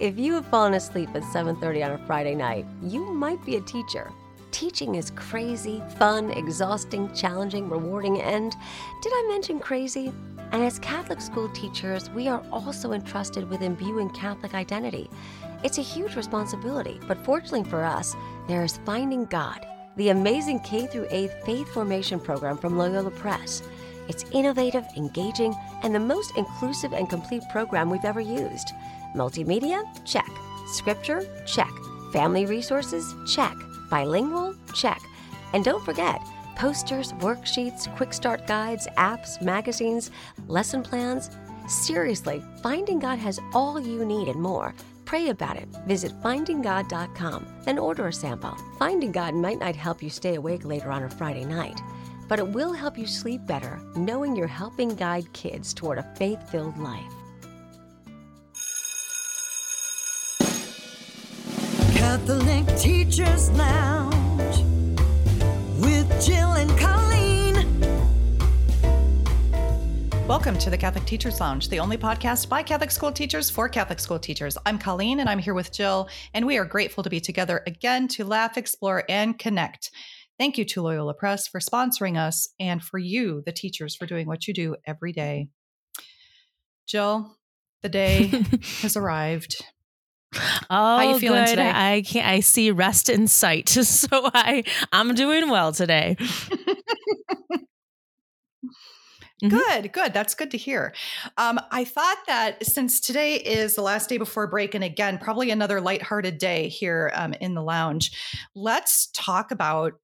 If you have fallen asleep at 7:30 on a Friday night, you might be a teacher. Teaching is crazy, fun, exhausting, challenging, rewarding, and did I mention crazy? And as Catholic school teachers, we are also entrusted with imbuing Catholic identity. It's a huge responsibility, but fortunately for us, there is Finding God, the amazing K through 8th faith formation program from Loyola Press. It's innovative, engaging, and the most inclusive and complete program we've ever used. Multimedia? Check. Scripture? Check. Family resources? Check. Bilingual? Check. And don't forget, posters, worksheets, quick start guides, apps, magazines, lesson plans. Seriously, Finding God has all you need and more. Pray about it. Visit findinggod.com, then order a sample. Finding God might not help you stay awake later on a Friday night, but it will help you sleep better knowing you're helping guide kids toward a faith filled life. Catholic Teachers Lounge with Jill and Colleen. Welcome to the Catholic Teachers Lounge, the only podcast by Catholic school teachers for Catholic school teachers. I'm Colleen and I'm here with Jill, and we are grateful to be together again to laugh, explore, and connect. Thank you to Loyola Press for sponsoring us and for you, the teachers, for doing what you do every day. Jill, the day has arrived. Oh, How you feeling good. today? I can I see rest in sight, so I I'm doing well today. Mhm. Good, good. That's good to hear. Um, I thought that since today is the last day before break, and again, probably another lighthearted day here um, in the lounge, let's talk about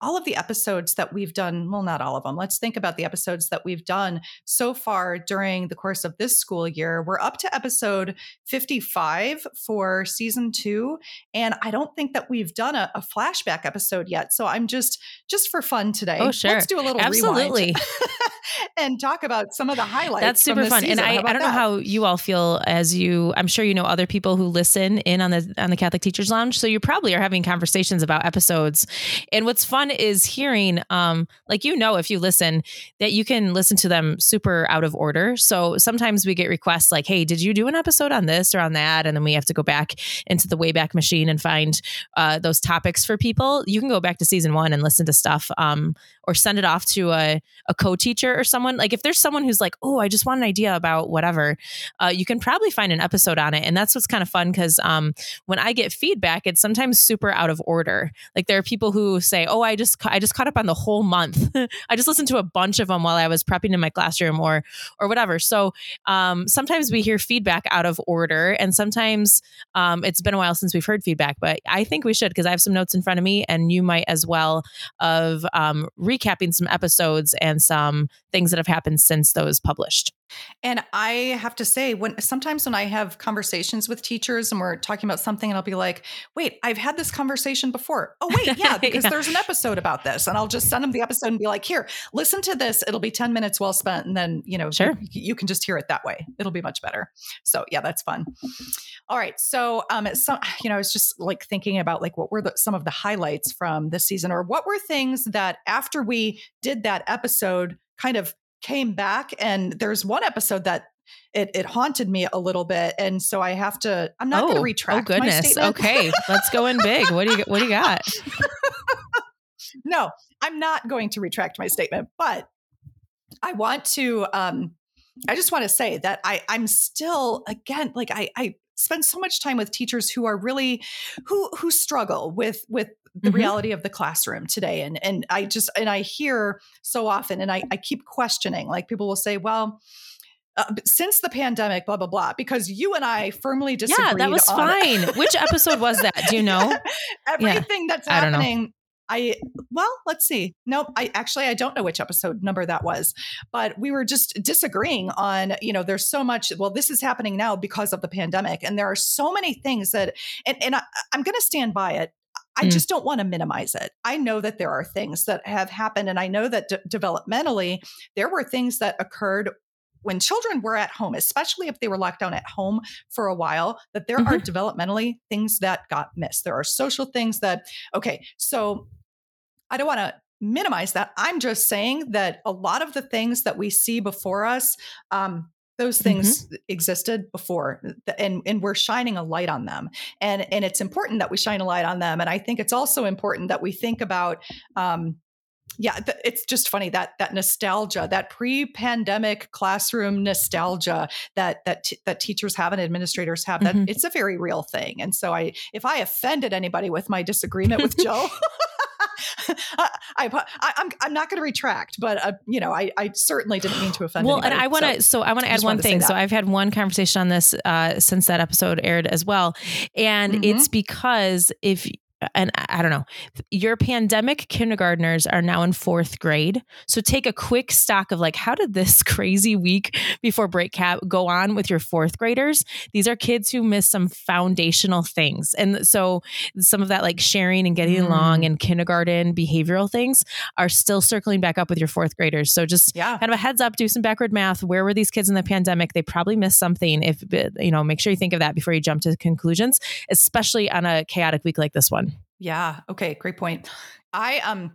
all of the episodes that we've done. Well, not all of them. Let's think about the episodes that we've done so far during the course of this school year. We're up to episode 55 for season two. And I don't think that we've done a, a flashback episode yet. So I'm just, just for fun today. Oh, sure. Let's do a little Absolutely. and talk about some of the highlights. That's super fun. season. And I, I don't know how you all feel as you I'm sure you know other people who listen in on the on the Catholic Teachers Lounge. So you probably are having conversations about episodes. And what's fun is hearing um like you know if you listen that you can listen to them super out of order. So sometimes we get requests like, hey, did you do an episode on this or on that? And then we have to go back into the Wayback Machine and find uh, those topics for people. You can go back to season one and listen to stuff um, or send it off to a, a co-teacher or someone. Like if there's someone who's like, oh, I just want an idea about whatever, uh, you can probably find an episode on it. And that's what's kind of fun because um, when I get feedback, it's sometimes super out of order. Like there are people who say, oh, I just I just caught up on the whole month. I just listened to a bunch of them while I was prepping in my classroom or or whatever. So um, sometimes we hear feedback out of order, and sometimes um, it's been a while since we've heard feedback. But I think we should because I have some notes in front of me, and you might as well of um, recapping some episodes and some things that have happened since those published. And I have to say, when sometimes when I have conversations with teachers and we're talking about something, and I'll be like, "Wait, I've had this conversation before." Oh, wait, yeah, because Yeah. there's an episode about this, and I'll just send them the episode and be like, "Here, listen to this. It'll be ten minutes well spent, and then you know, Sure. you, you can just hear it that way. It'll be much better." So yeah, that's fun. All right, so um, some you know, I was just like thinking about like what were the, some of the highlights from this season, or what were things that after we did that episode, kind of came back and there's one episode that it, it haunted me a little bit and so i have to i'm not going to retract Oh goodness. Okay, let's go in big. What do you what do you got? no i'm not going to retract my statement but i want to um i just want to say that i i'm still again like i i spend so much time with teachers who are really who who struggle with with the Mhm. reality of the classroom today and and i just and i hear so often and i i keep questioning like people will say well uh, since the pandemic, blah blah blah, because you and I firmly disagreed. Yeah, that was fine. Which episode was that? Do you know? everything that's I happening. I well, let's see. Nope. I actually I don't know which episode number that was, but we were just disagreeing on. You know, there's so much. Well, this is happening now because of the pandemic, and there are so many things that, and and I, I'm going to stand by it. I Mm. just don't want to minimize it. I know that there are things that have happened, and I know that de- developmentally there were things that occurred when children were at home, especially if they were locked down at home for a while, that there are developmentally things that got missed. There are social things that, okay, so I don't want to minimize that. I'm just saying that a lot of the things that we see before us, um, those things mm-hmm. existed before and and we're shining a light on them and and it's important that we shine a light on them and i think it's also important that we think about um, yeah th- it's just funny that that nostalgia that pre-pandemic classroom nostalgia that that t- that teachers have and administrators have that mm-hmm. it's a very real thing and so i if i offended anybody with my disagreement with jill I, I, am I'm, I'm not going to retract, but uh, you know, I, I certainly didn't mean to offend. Well, anybody, and I want to, so, so, I want to add one thing. So I've had one conversation on this uh, since that episode aired as well, and mm-hmm. it's because if and I don't know, your pandemic kindergartners are now in fourth grade. So take a quick stock of like, how did this crazy week before break cap go on with your fourth graders? These are kids who miss some foundational things. And so some of that like sharing and getting mm. along and kindergarten behavioral things are still circling back up with your fourth graders. So just yeah. kind of a heads up, do some backward math. Where were these kids in the pandemic? They probably missed something. If, you know, make sure you think of that before you jump to conclusions, especially on a chaotic week like this one. Yeah. Okay. Great point. I um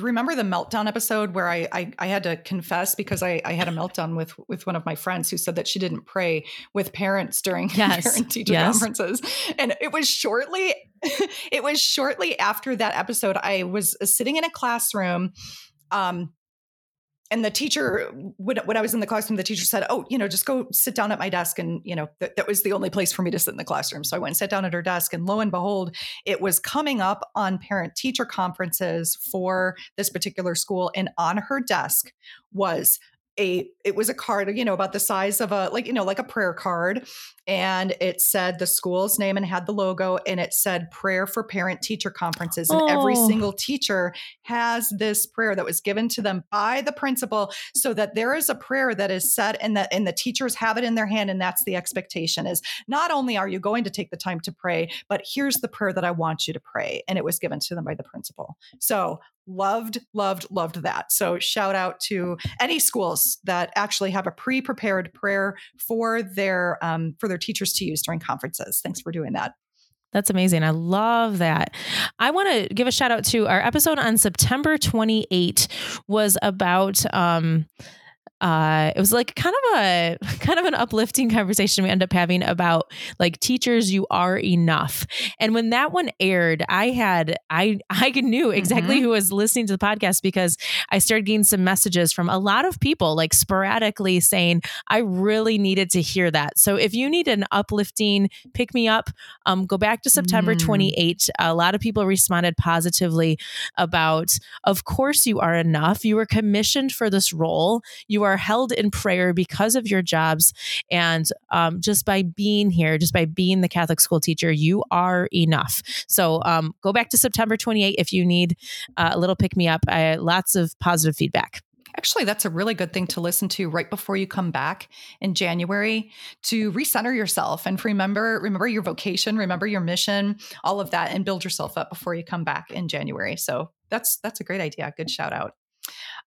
remember the meltdown episode where I, I, I had to confess because I, I had a meltdown with with one of my friends who said that she didn't pray with parents during yes. parent teacher yes. conferences, and it was shortly it was shortly after that episode. I was sitting in a classroom. Um, and the teacher when, when i was in the classroom the teacher said oh you know just go sit down at my desk and you know th- that was the only place for me to sit in the classroom. So i went and sat down at her desk and lo and behold it was coming up on parent teacher conferences for this particular school and on her desk was a it was a card you know about the size of a like you know like a prayer card and it said the school's name and had the logo and it said prayer for parent teacher conferences and oh. every single teacher has this prayer that was given to them by the principal so that there is a prayer that is said and that and the teachers have it in their hand and that's the expectation is not only are you going to take the time to pray but here's the prayer that I want you to pray and it was given to them by the principal so loved loved loved that so shout out to any schools that actually have a pre-prepared prayer for their um, for their teachers to use during conferences thanks for doing that that's amazing. I love that. I want to give a shout out to our episode on September 28 was about um uh, it was like kind of a kind of an uplifting conversation we end up having about like teachers you are enough. And when that one aired i had i i knew exactly mm-hmm. who was listening to the podcast because i started getting some messages from a lot of people like sporadically saying i really needed to hear that. So if you need an uplifting pick me up um, go back to september mm. 28 a lot of people responded positively about of course you are enough. You were commissioned for this role. You are are held in prayer because of your jobs. And um, just by being here, just by being the Catholic school teacher, you are enough. So um, go back to September 28 if you need uh, a little pick me up. I, lots of positive feedback. Actually, that's a really good thing to listen to right before you come back in January to recenter yourself and remember remember your vocation, remember your mission, all of that and build yourself up before you come back in January. So that's that's a great idea. Good shout out.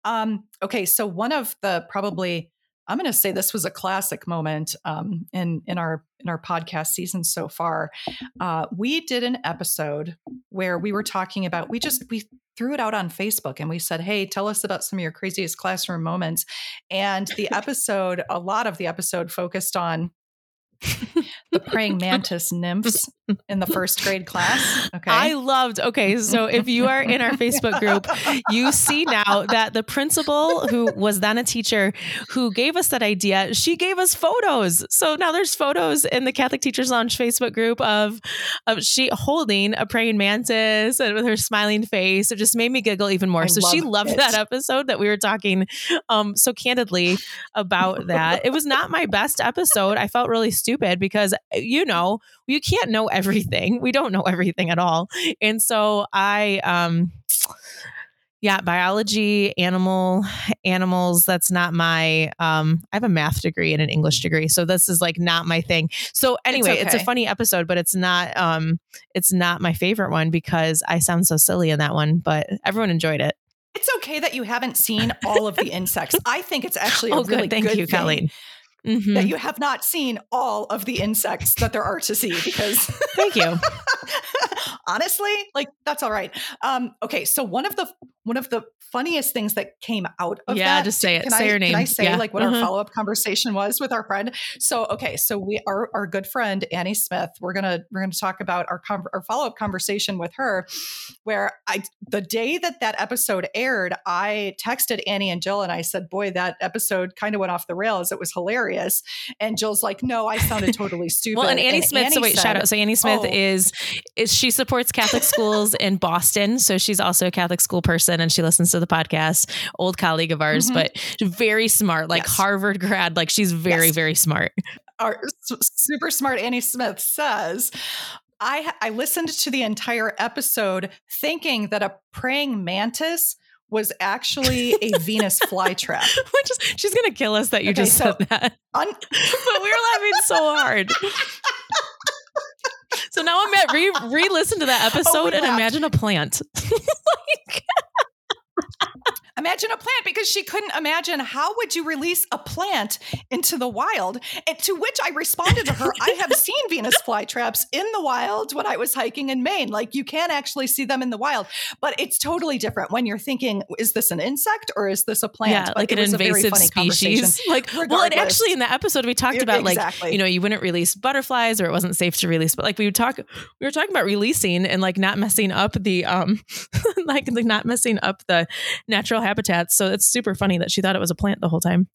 Um, okay, so one of the probably I'm going to say this was a classic moment um, in in our in our podcast season so far. Uh, we did an episode where we were talking about we just we threw it out on Facebook and we said, "Hey, tell us about some of your craziest classroom moments." And the episode, a lot of the episode focused on the praying mantis nymphs in the first grade class. Okay. I loved. Okay. So if you are in our Facebook group, you see now that the principal, who was then a teacher, who gave us that idea, she gave us photos. So now there's photos in the Catholic Teachers Lounge Facebook group of, of she holding a praying mantis and with her smiling face. It just made me giggle even more. I so she loved it. that episode that we were talking um, so candidly about that. It was not my best episode. I felt really stupid because you know you can't know everything. We don't know everything at all. And so I um yeah, biology, animal, animals. That's not my. Um, I have a math degree and an English degree, so this is like not my thing. So anyway, it's, okay. it's a funny episode, but it's not. Um, it's not my favorite one because I sound so silly in that one. But everyone enjoyed it. It's okay that you haven't seen all of the insects. I think it's actually a oh, really good. Thank good you, thing. Colleen mm-hmm. that you have not seen all of the insects that there are to see because thank you honestly like that's all right um okay so one of the one of the funniest things that came out of yeah, that. just say it. Can say I, her name. Can I say yeah. like what Mhm. our follow up conversation was with our friend? So okay, so we our our good friend Annie Smith. We're gonna we're gonna talk about our con- our follow up conversation with her, where I the day that that episode aired, I texted Annie and Jill and I said, "Boy, that episode kind of went off the rails. It was hilarious." And Jill's like, "No, I sounded totally stupid." Well, and Annie Smith. Annie so Annie wait, shout out. So Annie Smith Oh. is is she supports Catholic schools in Boston. So she's also a Catholic school person, and she listens to the podcast. Old colleague of ours, Mhm. but very smart, like Yes. Harvard grad. Like she's very Yes. very smart. our super smart Annie Smith says, I I listened to the entire episode thinking that a praying mantis was actually a Venus flytrap. Which is she's gonna kill us that you Okay, just so- said that. Un- but we were laughing so hard. So now I'm at re re listen to that episode and laughed. imagine a plant. Imagine a plant because she couldn't imagine how would you release a plant into the wild. And to which I responded to her, I have seen Venus flytraps in the wild when I was hiking in Maine. Like you can actually see them in the wild, but it's totally different when you're thinking, is this an insect or is this a plant? yeah, like it an a very invasive species. Like, well, and actually, in the episode, we talked about like you know you wouldn't release butterflies or it wasn't safe to release, but like we would talk, we were talking about releasing and like not messing up the um, like like not messing up the natural habitats. So it's super funny that she thought it was a plant the whole time.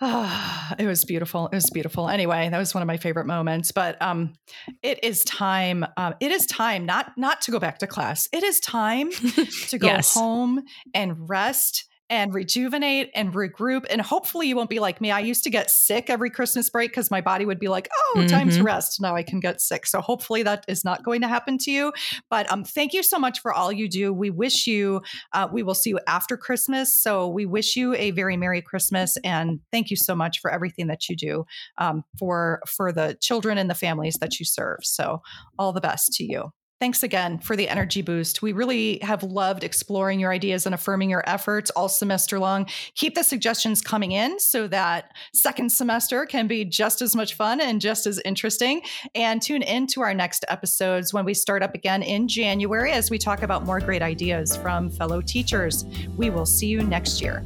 Ah, it was beautiful. It was beautiful. Anyway, that was one of my favorite moments. But um, it is time. Um, it is time not not to go back to class. It is time to go Yes. home and rest and rejuvenate and regroup. And hopefully, you won't be like me. I used to get sick every Christmas break because my body would be like, "Oh, time to Mhm. rest." Now I can get sick. So hopefully, that is not going to happen to you. But um, thank you so much for all you do. We wish you. Uh, we will see you after Christmas. So we wish you a very merry Christmas and thank you so much for everything that you do um, for for the children and the families that you serve. So all the best to you. Thanks again for the energy boost. We really have loved exploring your ideas and affirming your efforts all semester long. Keep the suggestions coming in so that second semester can be just as much fun and just as interesting. And tune in to our next episodes when we start up again in January as we talk about more great ideas from fellow teachers. We will see you next year.